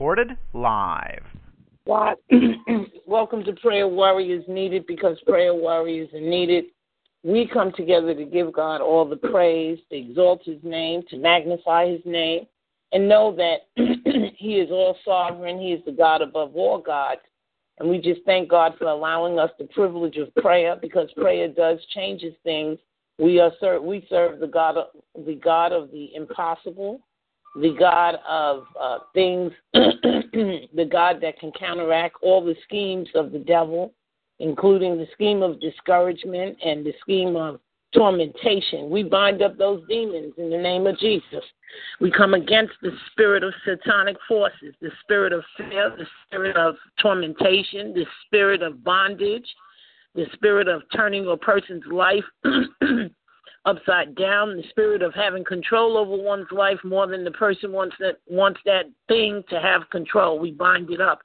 Recorded live. Welcome to Prayer Warriors Needed because prayer warriors are needed. We come together to give God all the praise, to exalt His name, to magnify His name, and know that He is all sovereign. He is the God above all gods. And we just thank God for allowing us the privilege of prayer because prayer does changes things. We are we serve the God of, the God of the impossible, the God of uh, things, the God that can counteract all the schemes of the devil, including the scheme of discouragement and the scheme of tormentation. We bind up those demons in the name of Jesus. We come against the spirit of satanic forces, the spirit of fear, the spirit of tormentation, the spirit of bondage, the spirit of turning a person's life upside down, the spirit of having control over one's life more than the person wants that wants that thing to have control. We bind it up.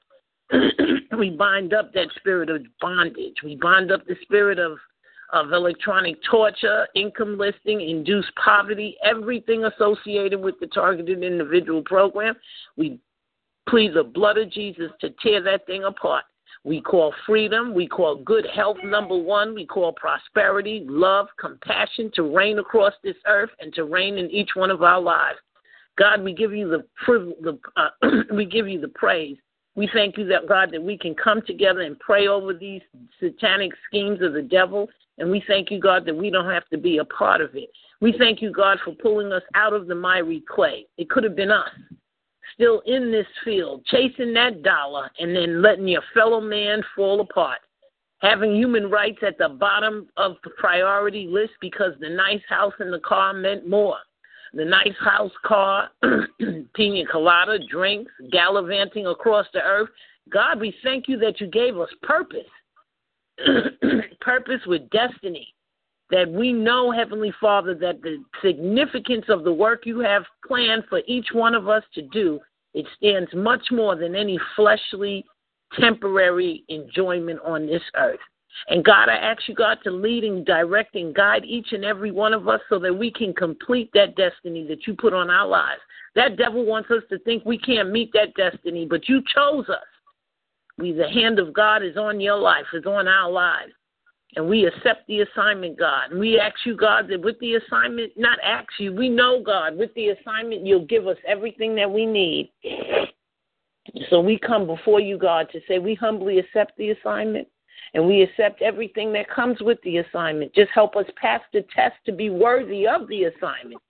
we bind up that spirit of bondage. We bind up the spirit of of electronic torture, income listing, induced poverty, everything associated with the targeted individual program. We plead the blood of Jesus to tear that thing apart. We call freedom. We call good health, number one. We call prosperity, love, compassion to reign across this earth and to reign in each one of our lives. God, we give you the, uh, we give you the praise. We thank you that God that we can come together and pray over these satanic schemes of the devil and we thank you, God, that we don't have to be a part of it. We thank you, God, for pulling us out of the miry clay. It could have been us, still in this field, chasing that dollar and then letting your fellow man fall apart. Having human rights at the bottom of the priority list because the nice house and the car meant more. The nice house, car, pina colada, drinks, gallivanting across the earth. God, we thank you that you gave us purpose. purpose with destiny. That we know, Heavenly Father, that the significance of the work you have planned for each one of us to do, it stands much more than any fleshly, temporary enjoyment on this earth. And God, I ask you, God, to lead and direct and guide each and every one of us so that we can complete that destiny that you put on our lives. That devil wants us to think we can't meet that destiny, but you chose us. We, the hand of God is on your life, is on our lives. And we accept the assignment, God. And we ask you, God, that with the assignment, not ask you, we know, God, with the assignment, you'll give us everything that we need. So we come before you, God, to say we humbly accept the assignment and we accept everything that comes with the assignment. Just help us pass the test to be worthy of the assignment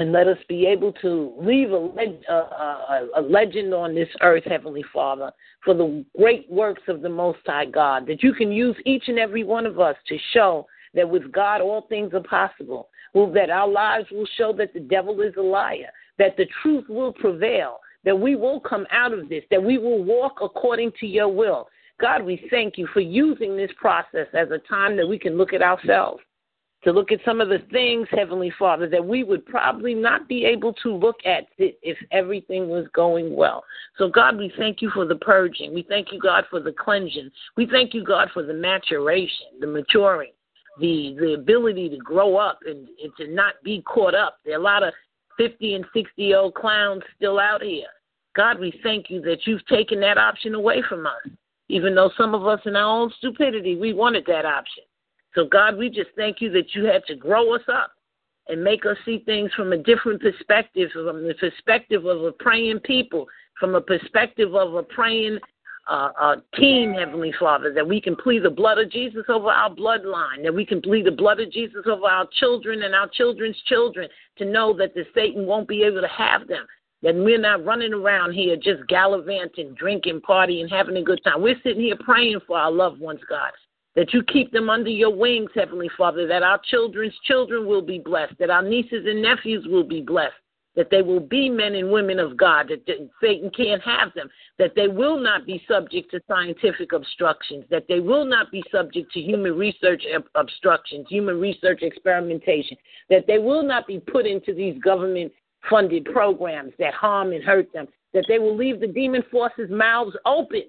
and let us be able to leave a, leg- uh, a, a, legend on this earth, Heavenly Father, for the great works of the Most High God, that you can use each and every one of us to show that with God all things are possible, well, that our lives will show that the devil is a liar, that the truth will prevail, that we will come out of this, that we will walk according to your will. God, we thank you for using this process as a time that we can look at ourselves to look at some of the things, Heavenly Father, that we would probably not be able to look at if everything was going well. So, God, we thank you for the purging. We thank you, God, for the cleansing. We thank you, God, for the maturation, the maturing, the the ability to grow up and, and to not be caught up. There are a lot of 50 and 60 year old clowns still out here. God, we thank you that you've taken that option away from us, even though some of us in our own stupidity, we wanted that option. So, God, we just thank you that you had to grow us up and make us see things from a different perspective, from the perspective of a praying people, from a perspective of a praying uh, uh, team, Heavenly Father, that we can plead the blood of Jesus over our bloodline, that we can plead the blood of Jesus over our children and our children's children to know that the Satan won't be able to have them. That we're not running around here just gallivanting, drinking, partying, having a good time. We're sitting here praying for our loved ones, God that you keep them under your wings, Heavenly Father, that our children's children will be blessed, that our nieces and nephews will be blessed, that they will be men and women of God, that Satan can't have them, that they will not be subject to scientific obstructions, that they will not be subject to human research obstructions, human research experimentation, that they will not be put into these government funded programs that harm and hurt them, that they will leave the demon forces' mouths open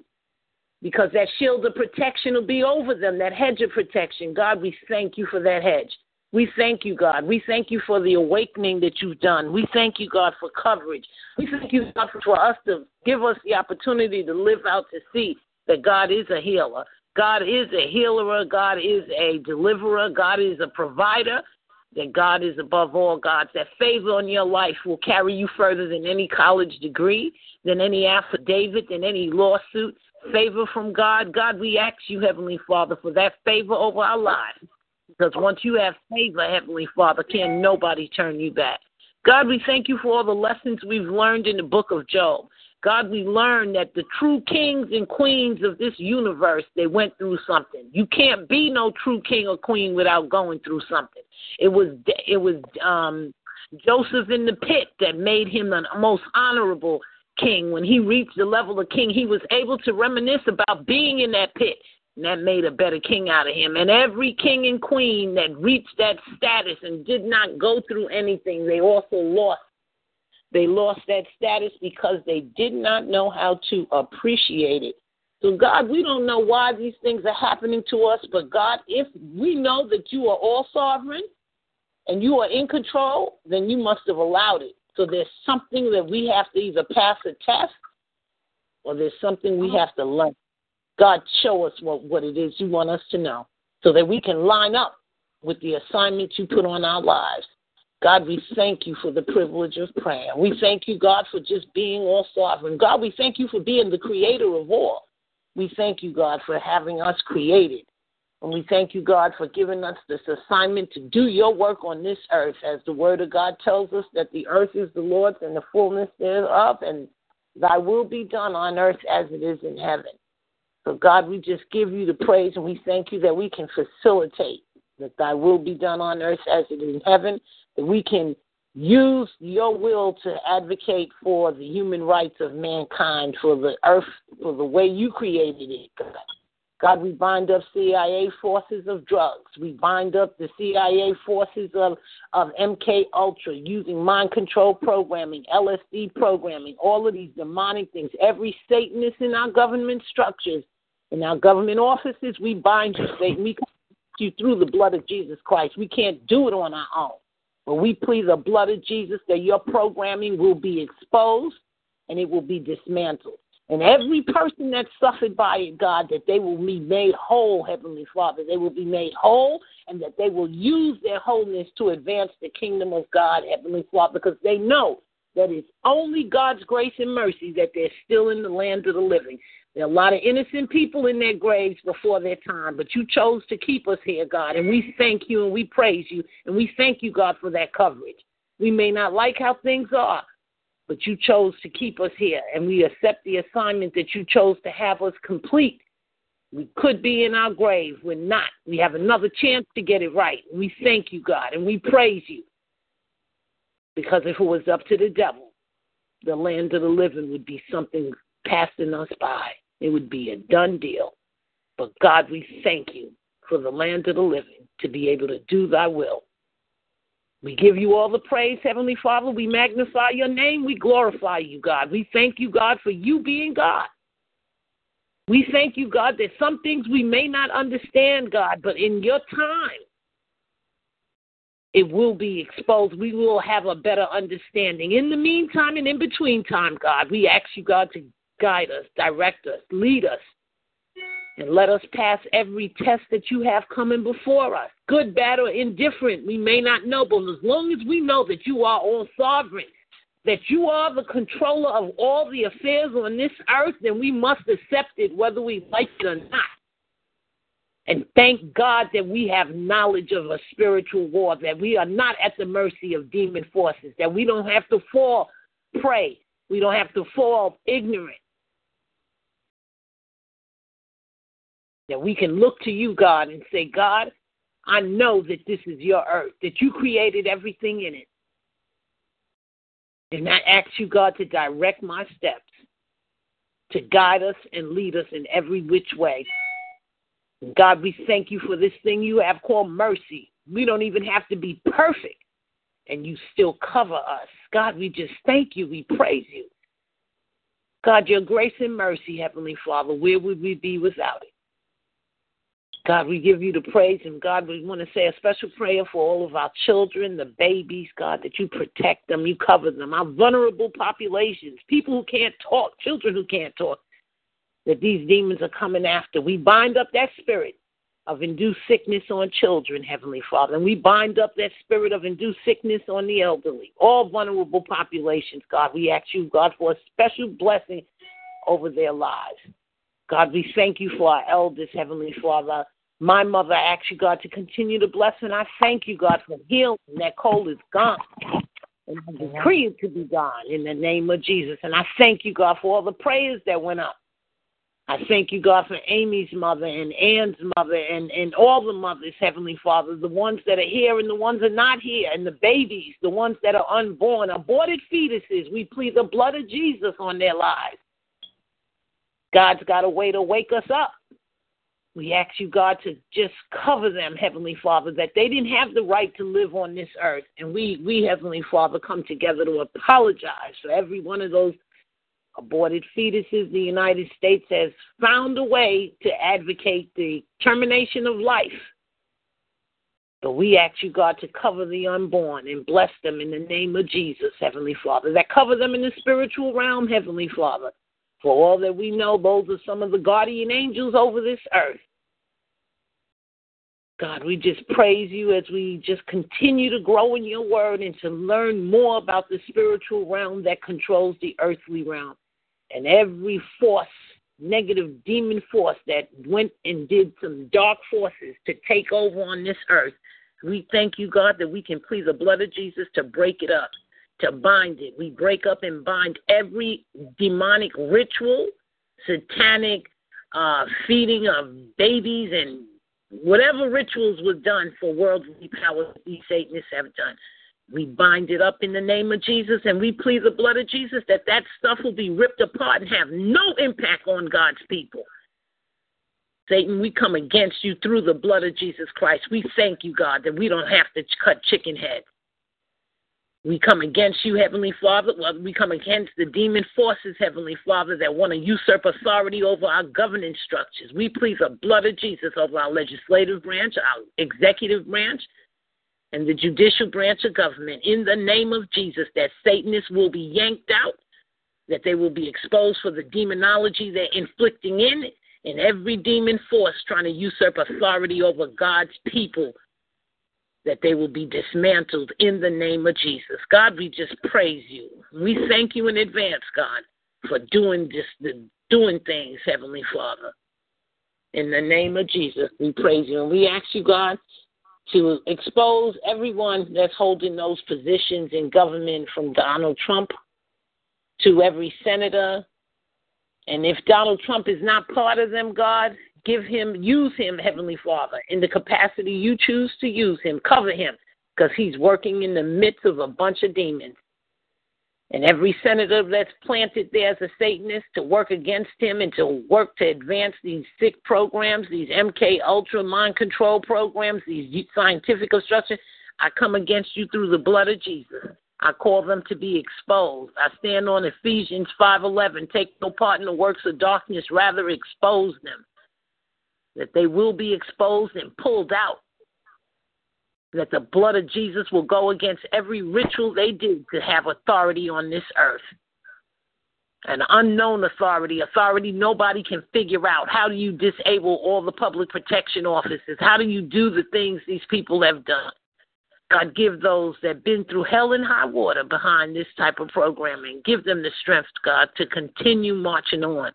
because that shield of protection will be over them, that hedge of protection. God, we thank you for that hedge. We thank you, God. We thank you for the awakening that you've done. We thank you, God, for coverage. We thank you, God, for us to give us the opportunity to live out to see that God is a healer. God is a healer. God is a deliverer. God is a provider. That God is above all gods. That favor on your life will carry you further than any college degree, than any affidavit, than any lawsuit. Favor from God. God, we ask you, Heavenly Father, for that favor over our lives. Because once you have favor, Heavenly Father, can nobody turn you back. God, we thank you for all the lessons we've learned in the book of Job. God, we learned that the true kings and queens of this universe, they went through something. You can't be no true king or queen without going through something. It was it was um, Joseph in the pit that made him the most honorable king. When he reached the level of king, he was able to reminisce about being in that pit. And that made a better king out of him. And every king and queen that reached that status and did not go through anything, they also lost. They lost that status because they did not know how to appreciate it. So, God, we don't know why these things are happening to us, but God, if we know that you are all sovereign and you are in control, then you must have allowed it. So, there's something that we have to either pass a test or there's something we have to learn. God, show us what, what it is you want us to know so that we can line up with the assignment you put on our lives. God, we thank you for the privilege of prayer. We thank you, God, for just being all sovereign. God, we thank you for being the creator of all. We thank you, God, for having us created. And we thank you, God, for giving us this assignment to do your work on this earth, as the word of God tells us that the earth is the Lord's and the fullness thereof, and thy will be done on earth as it is in heaven. So, God, we just give you the praise and we thank you that we can facilitate that thy will be done on earth as it is in heaven, that we can use your will to advocate for the human rights of mankind, for the earth, for the way you created it, God. God, we bind up CIA forces of drugs. We bind up the CIA forces of, of MK Ultra using mind control programming, LSD programming, all of these demonic things. Every Satanist in our government structures in our government offices, we bind you, Satan. We you through the blood of Jesus Christ. We can't do it on our own. But we plead the blood of Jesus that your programming will be exposed and it will be dismantled. And every person that suffered by it, God, that they will be made whole, Heavenly Father. They will be made whole and that they will use their wholeness to advance the kingdom of God, Heavenly Father, because they know that it's only God's grace and mercy that they're still in the land of the living. There are a lot of innocent people in their graves before their time, but you chose to keep us here, God, and we thank you and we praise you, and we thank you, God, for that coverage. We may not like how things are, but you chose to keep us here, and we accept the assignment that you chose to have us complete. We could be in our grave. We're not. We have another chance to get it right. We thank you, God, and we praise you. Because if it was up to the devil, the land of the living would be something passing us by. It would be a done deal. But God, we thank you for the land of the living to be able to do thy will. We give you all the praise, Heavenly Father. We magnify your name. We glorify you, God. We thank you, God, for you being God. We thank you, God, that some things we may not understand, God, but in your time, it will be exposed. We will have a better understanding. In the meantime and in between time, God, we ask you, God, to guide us, direct us, lead us, and let us pass every test that you have coming before us. Good, bad, or indifferent, we may not know, but as long as we know that you are all sovereign, that you are the controller of all the affairs on this earth, then we must accept it whether we like it or not. And thank God that we have knowledge of a spiritual war, that we are not at the mercy of demon forces, that we don't have to fall prey, we don't have to fall ignorant That we can look to you, God, and say, God, I know that this is your earth, that you created everything in it. And I ask you, God, to direct my steps, to guide us and lead us in every which way. God, we thank you for this thing you have called mercy. We don't even have to be perfect, and you still cover us. God, we just thank you. We praise you. God, your grace and mercy, Heavenly Father, where would we be without it? God, we give you the praise, and God, we want to say a special prayer for all of our children, the babies, God, that you protect them, you cover them, our vulnerable populations, people who can't talk, children who can't talk, that these demons are coming after. We bind up that spirit of induced sickness on children, Heavenly Father, and we bind up that spirit of induced sickness on the elderly, all vulnerable populations, God. We ask you, God, for a special blessing over their lives. God, we thank you for our elders, Heavenly Father. My mother asks you, God, to continue to bless, and I thank you, God, for healing. That cold is gone. And I decree it to be gone in the name of Jesus. And I thank you, God, for all the prayers that went up. I thank you, God, for Amy's mother and Ann's mother and, and all the mothers, Heavenly Father, the ones that are here and the ones that are not here, and the babies, the ones that are unborn, aborted fetuses. We plead the blood of Jesus on their lives. God's got a way to wake us up. We ask you, God, to just cover them, Heavenly Father, that they didn't have the right to live on this earth. And we, we, Heavenly Father, come together to apologize for every one of those aborted fetuses. The United States has found a way to advocate the termination of life. But we ask you, God, to cover the unborn and bless them in the name of Jesus, Heavenly Father. That cover them in the spiritual realm, Heavenly Father. For all that we know, those are some of the guardian angels over this earth. God, we just praise you as we just continue to grow in your word and to learn more about the spiritual realm that controls the earthly realm. And every force, negative demon force that went and did some dark forces to take over on this earth, we thank you, God, that we can plead the blood of Jesus to break it up to bind it. We break up and bind every demonic ritual, satanic uh, feeding of babies, and whatever rituals were done for worldly powers these Satanists have done. We bind it up in the name of Jesus and we plead the blood of Jesus that that stuff will be ripped apart and have no impact on God's people. Satan, we come against you through the blood of Jesus Christ. We thank you, God, that we don't have to cut chicken heads. We come against you, Heavenly Father. We come against the demon forces, Heavenly Father, that want to usurp authority over our governance structures. We plead the blood of Jesus over our legislative branch, our executive branch, and the judicial branch of government. In the name of Jesus, that Satanists will be yanked out, that they will be exposed for the demonology they're inflicting in, and every demon force trying to usurp authority over God's people that they will be dismantled in the name of Jesus. God, we just praise you. We thank you in advance, God, for doing this, the, doing things, Heavenly Father. In the name of Jesus, we praise you. And we ask you, God, to expose everyone that's holding those positions in government from Donald Trump to every senator. And if Donald Trump is not part of them, God, Give him, use him, Heavenly Father, in the capacity you choose to use him. Cover him, because he's working in the midst of a bunch of demons. And every senator that's planted there as a Satanist to work against him and to work to advance these sick programs, these MK Ultra mind control programs, these scientific obstructions, I come against you through the blood of Jesus. I call them to be exposed. I stand on Ephesians 5:11. Take no part in the works of darkness, rather expose them that they will be exposed and pulled out. That the blood of Jesus will go against every ritual they did to have authority on this earth. An unknown authority, authority nobody can figure out. How do you disable all the public protection offices? How do you do the things these people have done? God, give those that have been through hell and high water behind this type of programming, give them the strength, God, to continue marching on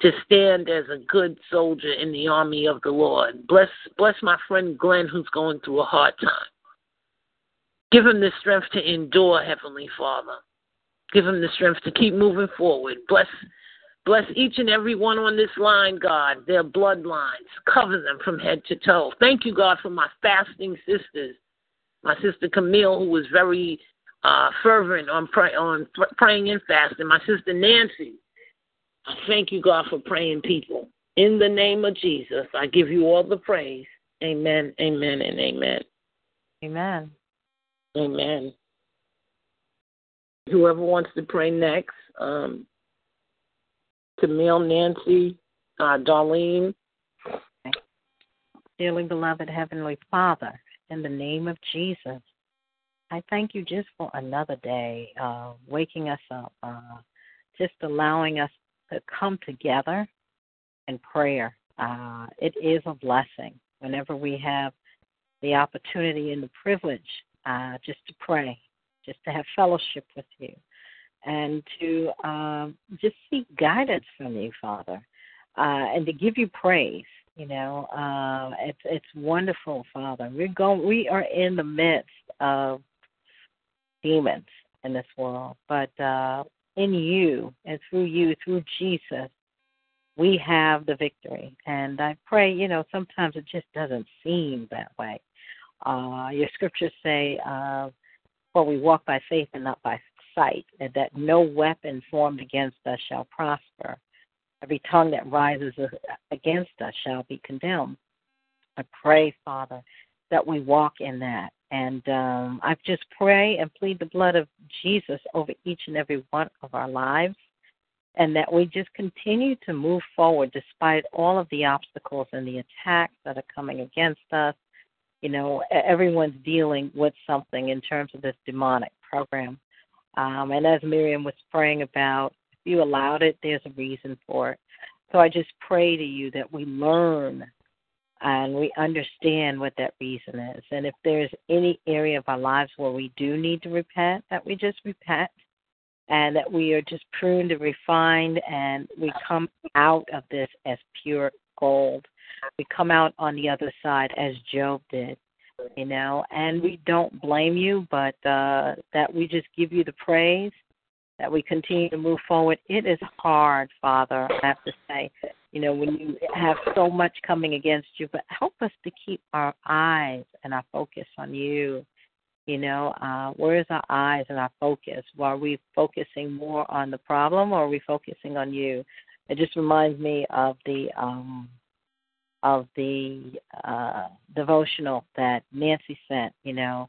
to stand as a good soldier in the army of the Lord. Bless bless my friend Glenn who's going through a hard time. Give him the strength to endure, Heavenly Father. Give him the strength to keep moving forward. Bless Bless each and every one on this line, God, their bloodlines. Cover them from head to toe. Thank you, God, for my fasting sisters. My sister Camille, who was very uh, fervent on, pray, on praying and fasting. My sister Nancy. I thank you, God, for praying people. In the name of Jesus, I give you all the praise. Amen, amen, and amen. Amen. Amen. Whoever wants to pray next, um, Camille, Nancy, uh, Darlene. Dearly beloved Heavenly Father, in the name of Jesus, I thank you just for another day, uh, waking us up, uh, just allowing us to come together in prayer. Uh, it is a blessing whenever we have the opportunity and the privilege uh, just to pray, just to have fellowship with you, and to um, just seek guidance from you, Father, uh, and to give you praise. You know, uh, it's it's wonderful, Father. We're going. We are in the midst of demons in this world, but uh, in you and through you, through Jesus, we have the victory. And I pray, you know, sometimes it just doesn't seem that way. Uh, your scriptures say, uh, "For we walk by faith and not by sight, and that no weapon formed against us shall prosper. Every tongue that rises against us shall be condemned." I pray, Father, that we walk in that. And um, I just pray and plead the blood of Jesus over each and every one of our lives, and that we just continue to move forward despite all of the obstacles and the attacks that are coming against us. You know, everyone's dealing with something in terms of this demonic program. Um, and as Miriam was praying about, if you allowed it, there's a reason for it. So I just pray to you that we learn and we understand what that reason is. And if there's any area of our lives where we do need to repent, that we just repent and that we are just pruned and refined and we come out of this as pure gold. We come out on the other side as Job did, you know, and we don't blame you, but uh, that we just give you the praise that we continue to move forward. It is hard, Father, I have to say, you know, when you have so much coming against you, but help us to keep our eyes and our focus on you. You know, uh, where is our eyes and our focus? Are we focusing more on the problem or are we focusing on you? It just reminds me of the um of the uh devotional that Nancy sent, you know,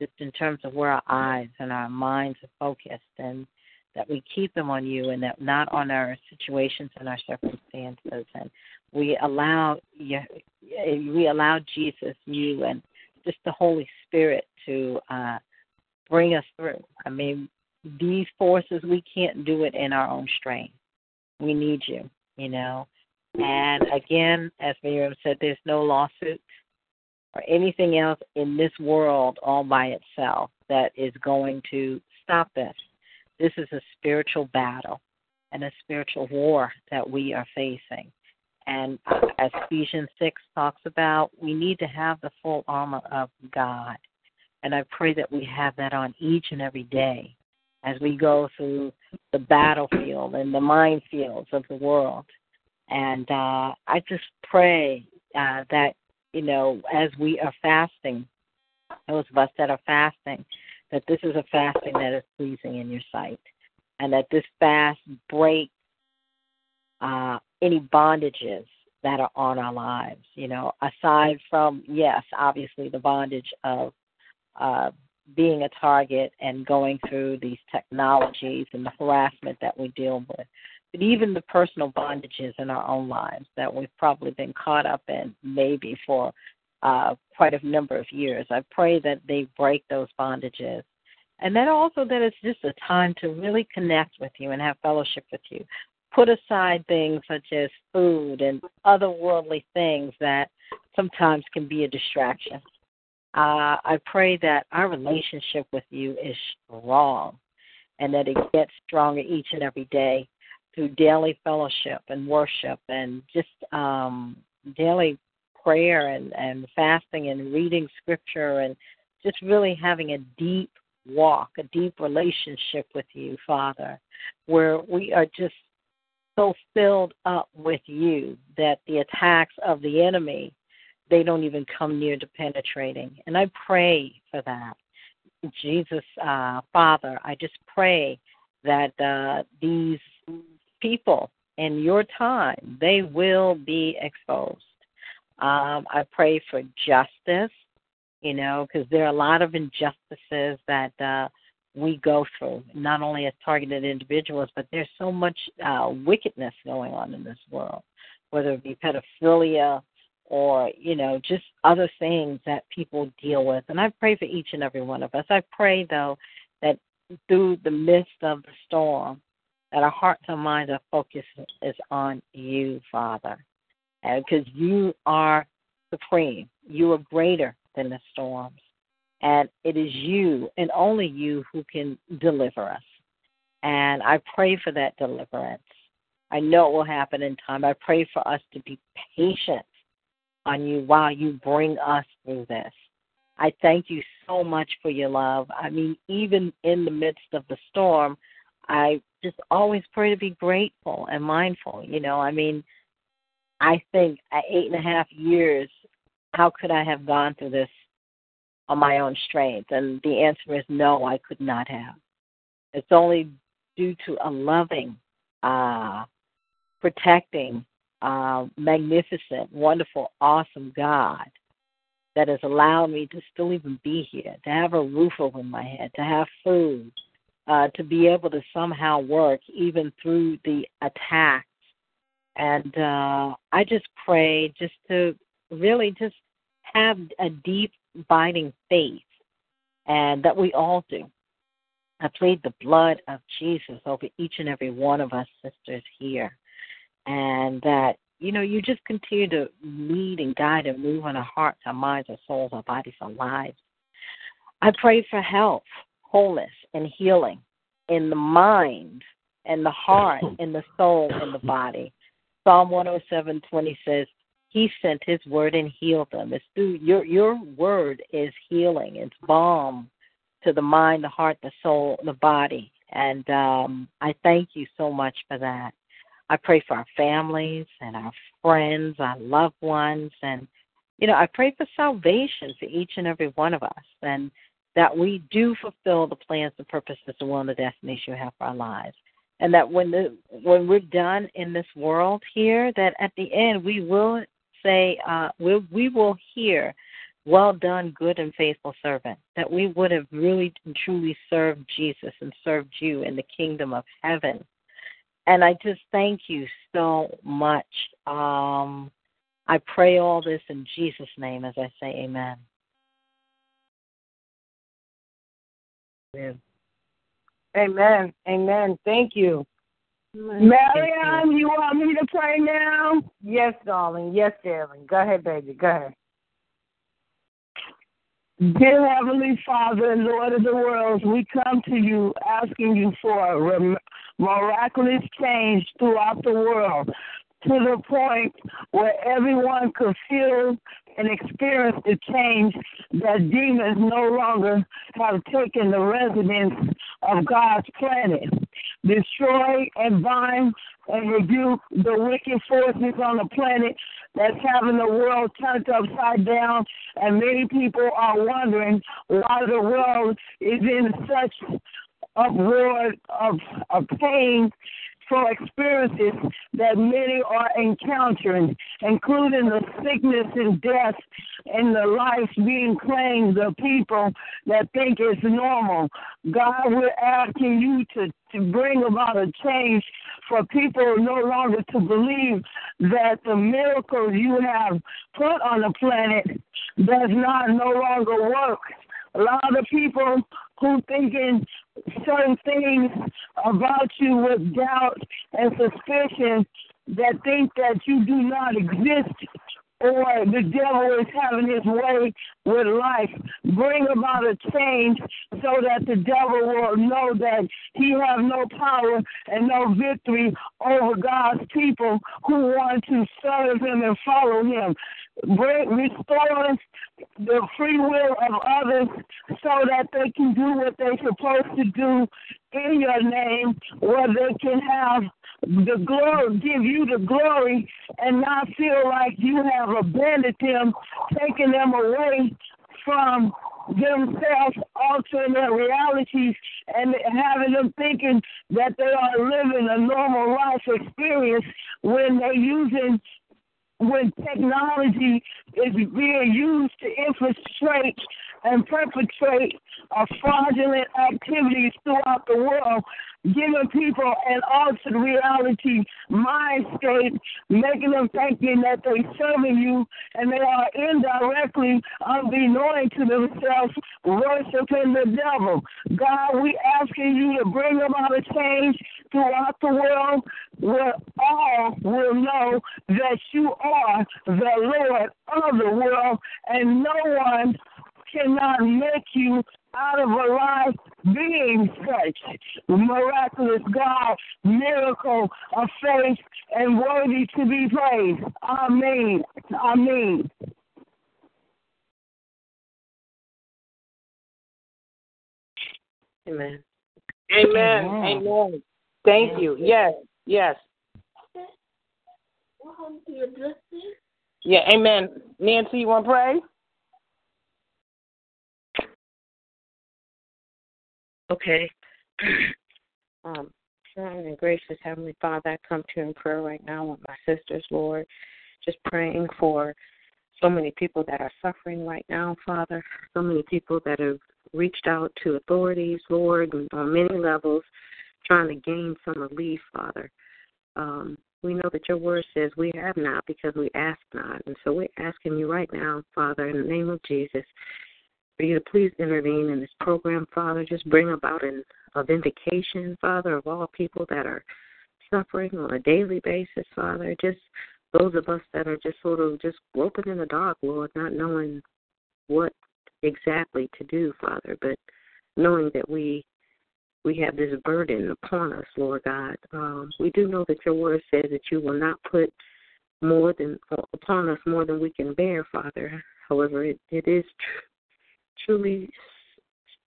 just in terms of where our eyes and our minds are focused and that we keep them on you and that not on our situations and our circumstances and we allow you we allow Jesus you and just the Holy Spirit to uh bring us through. I mean these forces we can't do it in our own strength. We need you, you know. And again, as Miriam said, there's no lawsuit or anything else in this world all by itself that is going to stop this. This is a spiritual battle and a spiritual war that we are facing. And as Ephesians 6 talks about, we need to have the full armor of God. And I pray that we have that on each and every day as we go through the battlefield and the minefields of the world. And uh, I just pray uh, that, you know, as we are fasting, those of us that are fasting, that this is a fasting that is pleasing in your sight, and that this fast breaks uh, any bondages that are on our lives. You know, aside from yes, obviously the bondage of uh, being a target and going through these technologies and the harassment that we deal with, but even the personal bondages in our own lives that we've probably been caught up in maybe for uh, quite a number of years. I pray that they break those bondages. And then also that it's just a time to really connect with you and have fellowship with you. Put aside things such as food and other worldly things that sometimes can be a distraction. Uh, I pray that our relationship with you is strong and that it gets stronger each and every day through daily fellowship and worship and just um, daily prayer and, and fasting and reading scripture and just really having a deep walk, a deep relationship with you, Father, where we are just so filled up with you that the attacks of the enemy they don't even come near to penetrating. And I pray for that. Jesus, uh, Father, I just pray that uh, these people in your time, they will be exposed. Um, I pray for justice, you know, because there are a lot of injustices that uh, we go through, not only as targeted individuals, but there's so much uh, wickedness going on in this world, whether it be pedophilia, or you know just other things that people deal with. And i pray for each and every one of us. I pray though that through the midst of the storm that our hearts and minds are focused is on you father because you are supreme you are greater than the storms and it is you and only you who can deliver us and i pray for that deliverance i know it will happen in time i pray for us to be patient on you while you bring us through this. I thank you so much for your love. I mean, even in the midst of the storm, I just always pray to be grateful and mindful. You know, I mean, I think at eight and a half years, how could I have gone through this on my own strength? And the answer is no, I could not have. It's only due to a loving, uh, protecting, uh, magnificent, wonderful, awesome God that has allowed me to still even be here, to have a roof over my head, to have food, uh, to be able to somehow work even through the attacks. And uh, I just pray just to really just have a deep, abiding faith, and that we all do. I plead the blood of Jesus over each and every one of us sisters here and that you know you just continue to lead and guide and move in our hearts, our minds, our souls, our bodies, our lives. I pray for health, wholeness, and healing in the mind and the heart and the soul and the body. Psalm 107:20 says, "He sent His word and healed them." It's through your your word is healing. It's balm to the mind, the heart, the soul, the body, and um, I thank you so much for that. I pray for our families and our friends, our loved ones, and you know, I pray for salvation for each and every one of us, and that we do fulfill the plans and purposes and will and the destinies you have for our lives. And that when the when we're done in this world here, that at the end we will say, uh, we we will hear, "Well done, good and faithful servant." That we would have really and truly served Jesus and served you in the kingdom of heaven and I just thank you so much. Um, I pray all this in Jesus' name as I say amen. Amen. Amen. Amen. Thank you. Marianne, you want me to pray now? Yes, darling. Yes, darling. Go ahead, baby. Go ahead. Dear Heavenly Father Lord of the worlds, we come to you asking you for a miraculous change throughout the world to the point where everyone could feel and experience the change that demons no longer have taken the residence of God's planet. Destroy and bind and rebuke the wicked forces on the planet that's having the world turned upside down, and many people are wondering why the world is in such uproar of, of pain for experiences that many are encountering, including the sickness and death and the life being claimed the people that think it's normal. God, we're asking you to, to bring about a change for people no longer to believe that the miracles you have put on the planet does not no longer work. A lot of people who thinking certain things about you with doubt and suspicion that think that you do not exist or the devil is having his way with life. Bring about a change so that the devil will know that he has no power and no victory over God's people who want to serve him and follow him. Bring, restore the free will of others so that they can do what they're supposed to do in your name, where they can have the glory, give you the glory, and not feel like you have abandoned them, taking them away from themselves, altering their realities, and having them thinking that they are living a normal life experience when they're using when technology is being used to infiltrate and perpetrate fraudulent activities throughout the world, giving people an altered reality mindscape, making them thinking that they're serving you and they are indirectly, unbeknown to themselves, worshiping the devil. God, we asking you to bring about a change throughout the world where all will know that you are the Lord of the world and no one cannot make you out of a life being such miraculous God, miracle of faith, and worthy to be praised. Amen. Amen. Amen. Amen. Amen. Thank you. Yes. Yes. Yeah. Amen. Nancy, you want to pray? Okay. um, Son and gracious Heavenly Father, I come to you in prayer right now with my sisters, Lord, just praying for so many people that are suffering right now, Father, so many people that have reached out to authorities, Lord, on many levels, trying to gain some relief, Father. Um, we know that your word says we have not because we ask not. And so we're asking you right now, Father, in the name of Jesus, for you to please intervene in this program, Father. Just bring about an, a vindication, Father, of all people that are suffering on a daily basis, Father. Just those of us that are just sort of just groping in the dark, Lord, not knowing what exactly to do, Father, but knowing that we we have this burden upon us, Lord God. Um, we do know that your word says that you will not put more than upon us more than we can bear, Father. However, it, it is truly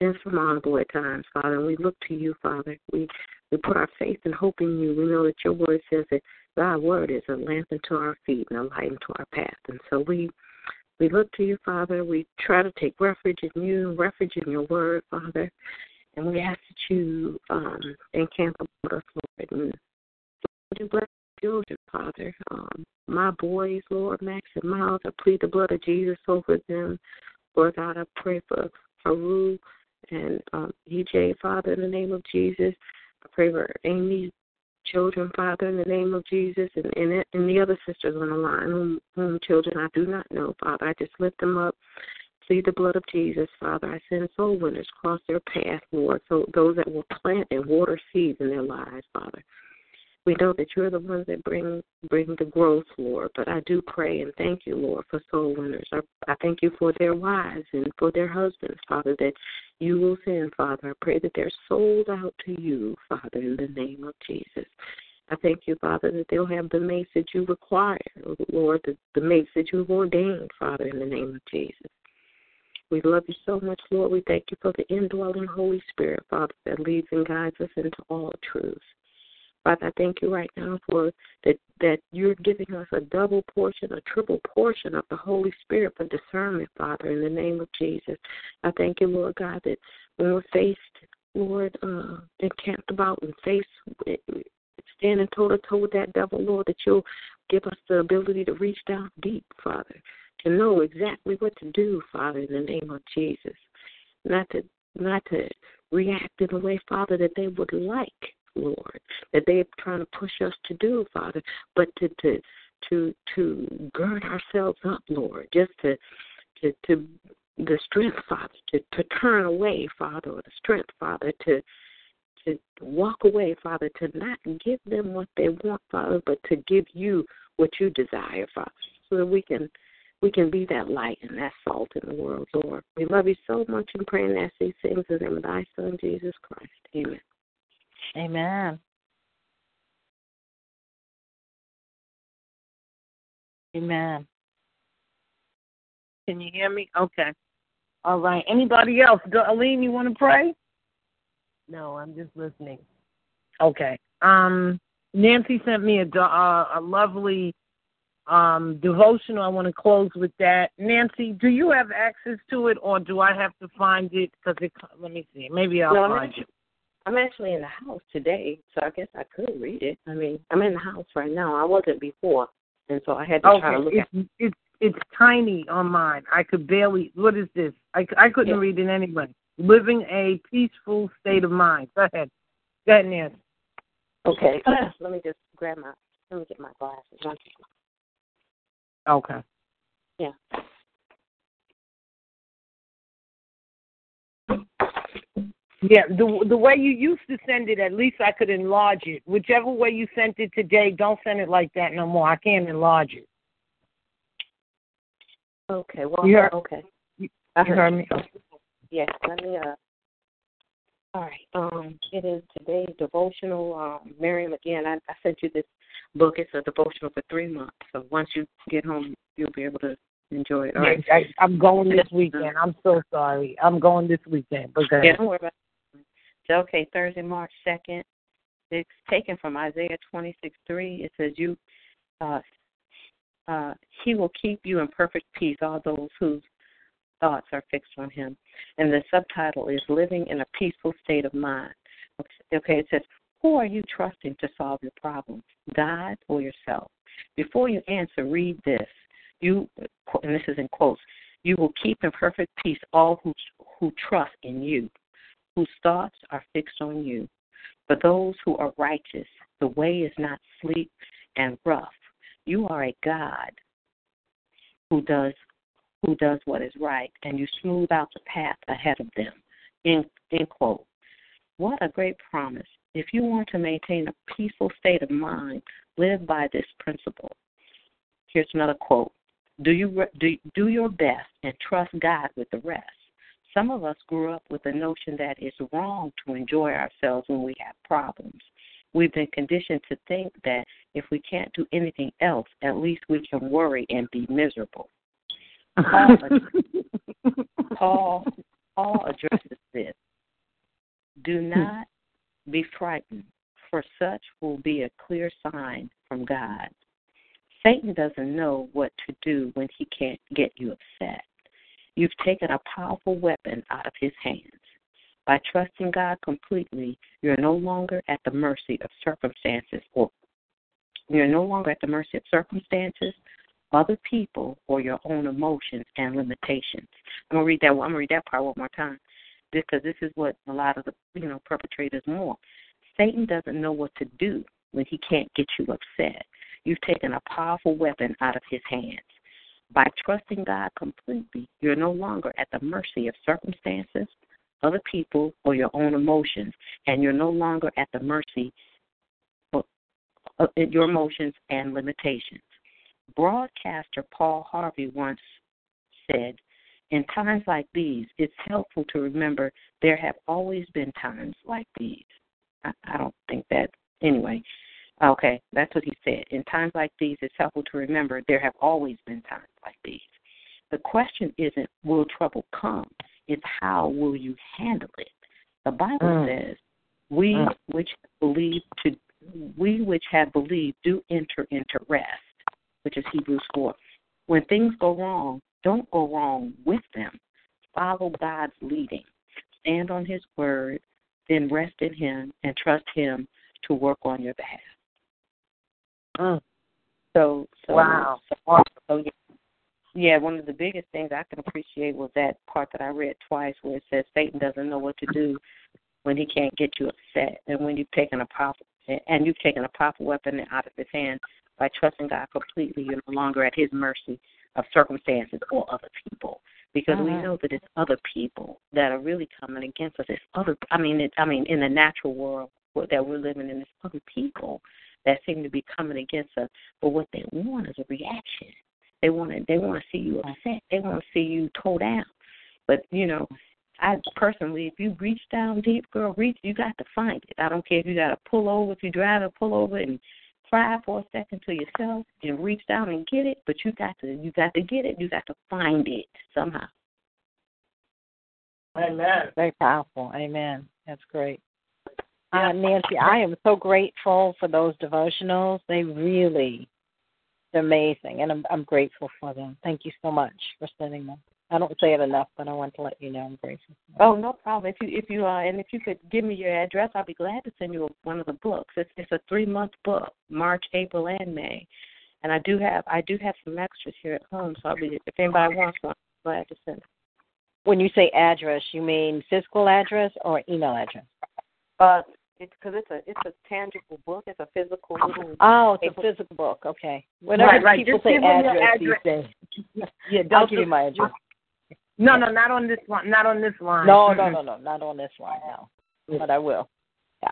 insurmountable at times, Father. And we look to you, Father. We we put our faith and hope in you. We know that your word says that thy word is a lamp unto our feet and a light unto our path. And so we we look to you, Father. We try to take refuge in you, refuge in your word, Father. And we ask that you um, encamp about us, Lord, and bless children, Father. Um, my boys, Lord, Max and Miles, I plead the blood of Jesus over them. Lord God, I pray for Haru and um, EJ, Father, in the name of Jesus. I pray for Amy's children, Father, in the name of Jesus, and, and, and the other sisters on the line, whom, whom children I do not know, Father. I just lift them up. Plead the blood of Jesus, Father. I send soul winners across their path, Lord, so those that will plant and water seeds in their lives, Father. We know that you're the ones that bring bring the growth, Lord. But I do pray and thank you, Lord, for soul winners. I, thank you for their wives and for their husbands, Father, that you will send, Father. I pray that they're sold out to you, Father, in the name of Jesus. I thank you, Father, that they'll have the mates that you require, Lord, the, the mates that you've ordained, Father, in the name of Jesus. We love you so much, Lord. We thank you for the indwelling Holy Spirit, Father, that leads and guides us into all truth. Father, I thank you right now for that that you're giving us a double portion, a triple portion of the Holy Spirit for discernment, Father, in the name of Jesus. I thank you, Lord God, that when we're faced, Lord, uh, encamped about and faced standing toe to toe with that devil, Lord, that you'll give us the ability to reach down deep, Father, to know exactly what to do, Father, in the name of Jesus. Not to not to react in a way, Father, that they would like, Lord, that they're trying to push us to do, Father, but to to to to gird ourselves up, Lord, just to to to the strength, Father, to to turn away, Father, or the strength, Father, to to walk away, Father, to not give them what they want, Father, but to give you what you desire, Father, so that we can we can be that light and that salt in the world, Lord. We love you so much and praying that these things in the name of thy Son, Jesus Christ. Amen. Amen. Amen. Can you hear me? Okay. All right. Anybody else? Aline, you want to pray? No, I'm just listening. Okay. Um, Nancy sent me a uh, a lovely um, devotional. I want to close with that. Nancy, do you have access to it, or do I have to find it? Because it. Let me see. Maybe I'll no, find it. I'm actually in the house today, so I guess I could read it. I mean, I'm in the house right now. I wasn't before, and so I had to okay. try to look it's, at. It's it's tiny on mine. I could barely. What is this? I I couldn't yeah. read it anyway. Living a peaceful state of mind. Go ahead. Go ahead, Nancy. Okay. Let me just grab my. Let me get my glasses. Okay. Yeah. Yeah, the the way you used to send it, at least I could enlarge it. Whichever way you sent it today, don't send it like that no more. I can't enlarge it. Okay. Well. You heard, okay. You, you heard me. Yes. Let me. Uh. All right. Um. It is today's devotional. Um. Miriam, again, I, I sent you this book. It's a devotional for three months. So once you get home, you'll be able to enjoy it. All right. I, I'm going this weekend. I'm so sorry. I'm going this weekend. But. Yeah, don't worry about okay, Thursday, March 2nd. It's taken from Isaiah 26 3. It says, You, uh, uh, He will keep you in perfect peace, all those whose thoughts are fixed on Him. And the subtitle is Living in a Peaceful State of Mind. Okay, it says, Who are you trusting to solve your problems, God or yourself? Before you answer, read this. You, and this is in quotes, you will keep in perfect peace all who, who trust in you whose thoughts are fixed on you. For those who are righteous, the way is not sleek and rough. You are a God who does who does what is right, and you smooth out the path ahead of them. In end quote. What a great promise. If you want to maintain a peaceful state of mind, live by this principle. Here's another quote. Do you do, do your best and trust God with the rest. Some of us grew up with the notion that it's wrong to enjoy ourselves when we have problems. We've been conditioned to think that if we can't do anything else, at least we can worry and be miserable. Paul, Paul, Paul addresses this. Do hmm. not be frightened, for such will be a clear sign from God. Satan doesn't know what to do when he can't get you upset. You've taken a powerful weapon out of his hands. By trusting God completely, you're no longer at the mercy of circumstances or you're no longer at the mercy of circumstances, other people, or your own emotions and limitations. I'm gonna read that. I'm gonna read that part one more time, because this is what a lot of the you know perpetrators want. Satan doesn't know what to do when he can't get you upset. You've taken a powerful weapon out of his hands. By trusting God completely, you're no longer at the mercy of circumstances, other people, or your own emotions, and you're no longer at the mercy of uh, your emotions and limitations. Broadcaster Paul Harvey once said, In times like these, it's helpful to remember there have always been times like these. I, I don't think that, anyway. Okay, that's what he said. In times like these, it's helpful to remember there have always been times like these. The question isn't will trouble come, it's how will you handle it. The Bible mm. says, "We mm. which believe to we which have believed do enter into rest," which is Hebrews four. When things go wrong, don't go wrong with them. Follow God's leading. Stand on His word, then rest in Him and trust Him to work on your behalf. Mm. So, so wow. So, so yeah, yeah, one of the biggest things I can appreciate was that part that I read twice where it says Satan doesn't know what to do when he can't get you upset, and when you've taken a powerful and you've taken a powerful weapon out of his hand by trusting God completely. You're no longer at His mercy of circumstances or other people, because we Mm-hmm. know that it's other people that are really coming against us. It's other. I mean, it, I mean, in the natural world that we're living in, it's other people that seem to be coming against us. But what they want is a reaction. They want to they want to see you upset. They want to see you toe down. But you know, I personally, if you reach down deep, girl, reach. You got to find it. I don't care if you got to pull over. If you drive, to pull over and cry for a second to yourself and reach down and get it. But you got to you got to get it. You got to find it somehow. Amen. Very powerful. Amen. That's great. Uh, Nancy, I am so grateful for those devotionals. They really, they're amazing, and I'm I'm grateful for them. Thank you so much for sending them. I don't say it enough, but I want to let you know I'm grateful. Oh, no problem. If you if you uh, and if you could give me your address, I'll be glad to send you one of the books. It's it's a three month book, March, April, and May, and I do have I do have some extras here at home. So I'll be if anybody wants one, I'm glad to send. It. When you say address, you mean physical address or email address? Uh, it's because it's a it's a tangible book. It's a physical little. Oh, it's a physical book. Okay. Whenever right, right. people Just say address, address. these days, Yeah, don't give you my address. No, no, not on this one. Not on this line. No, no, no, no, not on this line now. But I will. Yeah.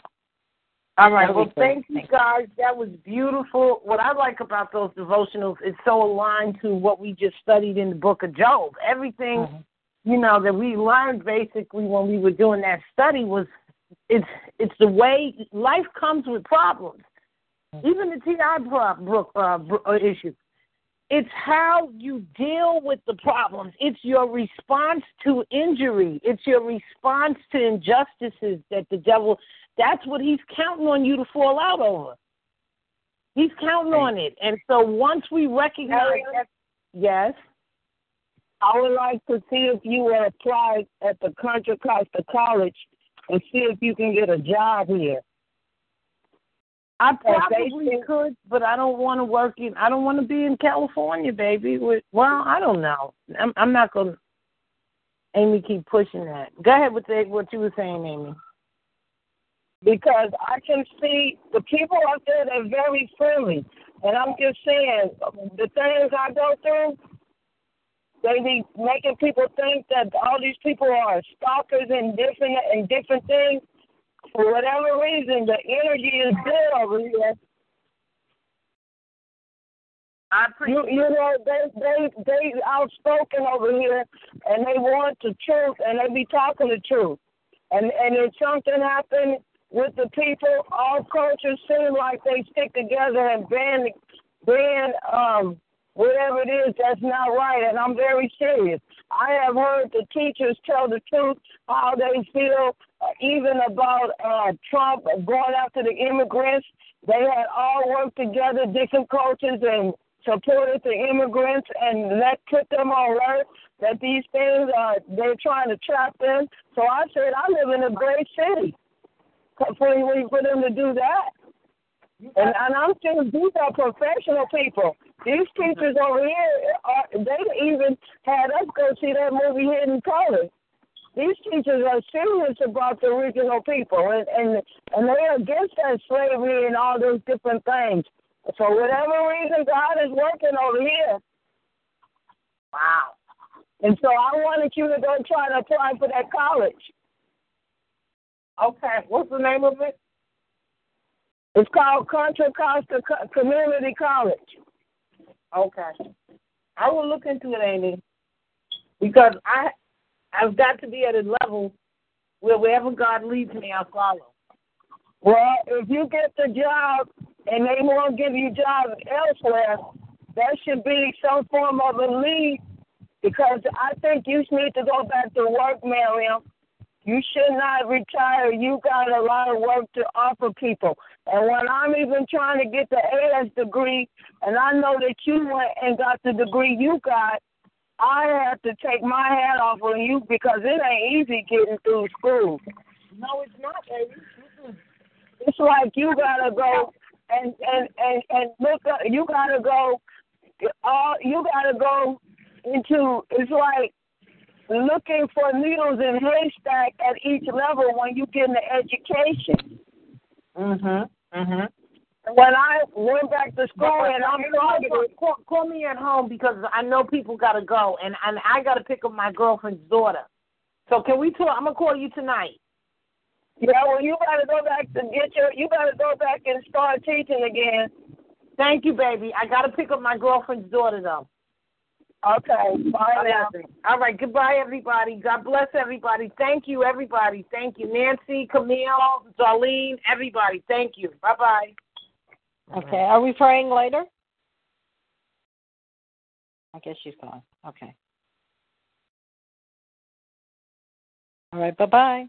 All right. That'll Well, thank you guys. That was beautiful. What I like about those devotionals is so aligned to what we just studied in the book of Job. Everything, Mhm. you know, that we learned basically when we were doing that study was it's it's the way life comes with problems. Even the TI pro- bro- uh, uh, issue. It's how you deal with the problems. It's your response to injury. It's your response to injustices that the devil that's what he's counting on you to fall out over. He's counting on it. And so once we recognize yes, I would like to see if you will apply at the Contra Costa College and see if you can get a job here. I probably could, but I don't want to work in. I don't want to be in California, baby. With well, I don't know. I'm, I'm not gonna. Amy, keep pushing that. Go ahead with the, what you were saying, Amy. because I can see the people out there they're very friendly, and I'm just saying the things I go through, they be making people think that all these people are stalkers and different and different things. For whatever reason, the energy is good over here. I appreciate. You, you know, they they they outspoken over here, and they want the truth, and they be talking the truth. And and if something happen with the people, all cultures seem like they stick together and ban ban um whatever it is that's not right. And I'm very serious. I have heard the teachers tell the truth how they feel, uh, even about uh, Trump going after the immigrants. They had all worked together, different cultures, and supported the immigrants and let put them on alert that these things are they're trying to trap them. So I said I live in a great city for for them to do that. And, and I'm saying these are professional people. These teachers over here, are, they even had us go see that movie Hidden Colors. These teachers are serious about the original people, and and and they're against that slavery and all those different things. For whatever reason, God is working over here. Wow. And so I wanted you to go try to apply for that college. Okay, what's the name of it? It's called Contra Costa Co- Community College. Okay, I will look into it, Amy, because I I've got to be at a level where wherever God leads me, I'll follow. Well, if you get the job and they won't give you jobs elsewhere, that should be some form of a lead because I think you need to go back to work, Miriam. You should not retire. You got a lot of work to offer people. And when I'm even trying to get the AS degree, and I know that you went and got the degree you got, I have to take my hat off on you because it ain't easy getting through school. No, it's not, baby. It's like you gotta go and and and and look up. You gotta go. All you gotta go into. It's like looking for needles in haystack at each level when you get an education. Mhm. Mhm. When I went back to school and I'm targeted, call, call me at home because I know people gotta go, and and I gotta pick up my girlfriend's daughter. So can we talk? I'm gonna call you tonight. yeah, well, you gotta go back to get your. You gotta go back and start teaching again. Thank you, baby. I gotta pick up my girlfriend's daughter though. Okay, bye now. All right, goodbye, everybody. God bless everybody. Thank you, everybody. Thank you, Nancy, Camille, Darlene, everybody. Thank you. Bye bye. Okay. Are we praying later? I guess she's gone. Okay. All right. Bye bye.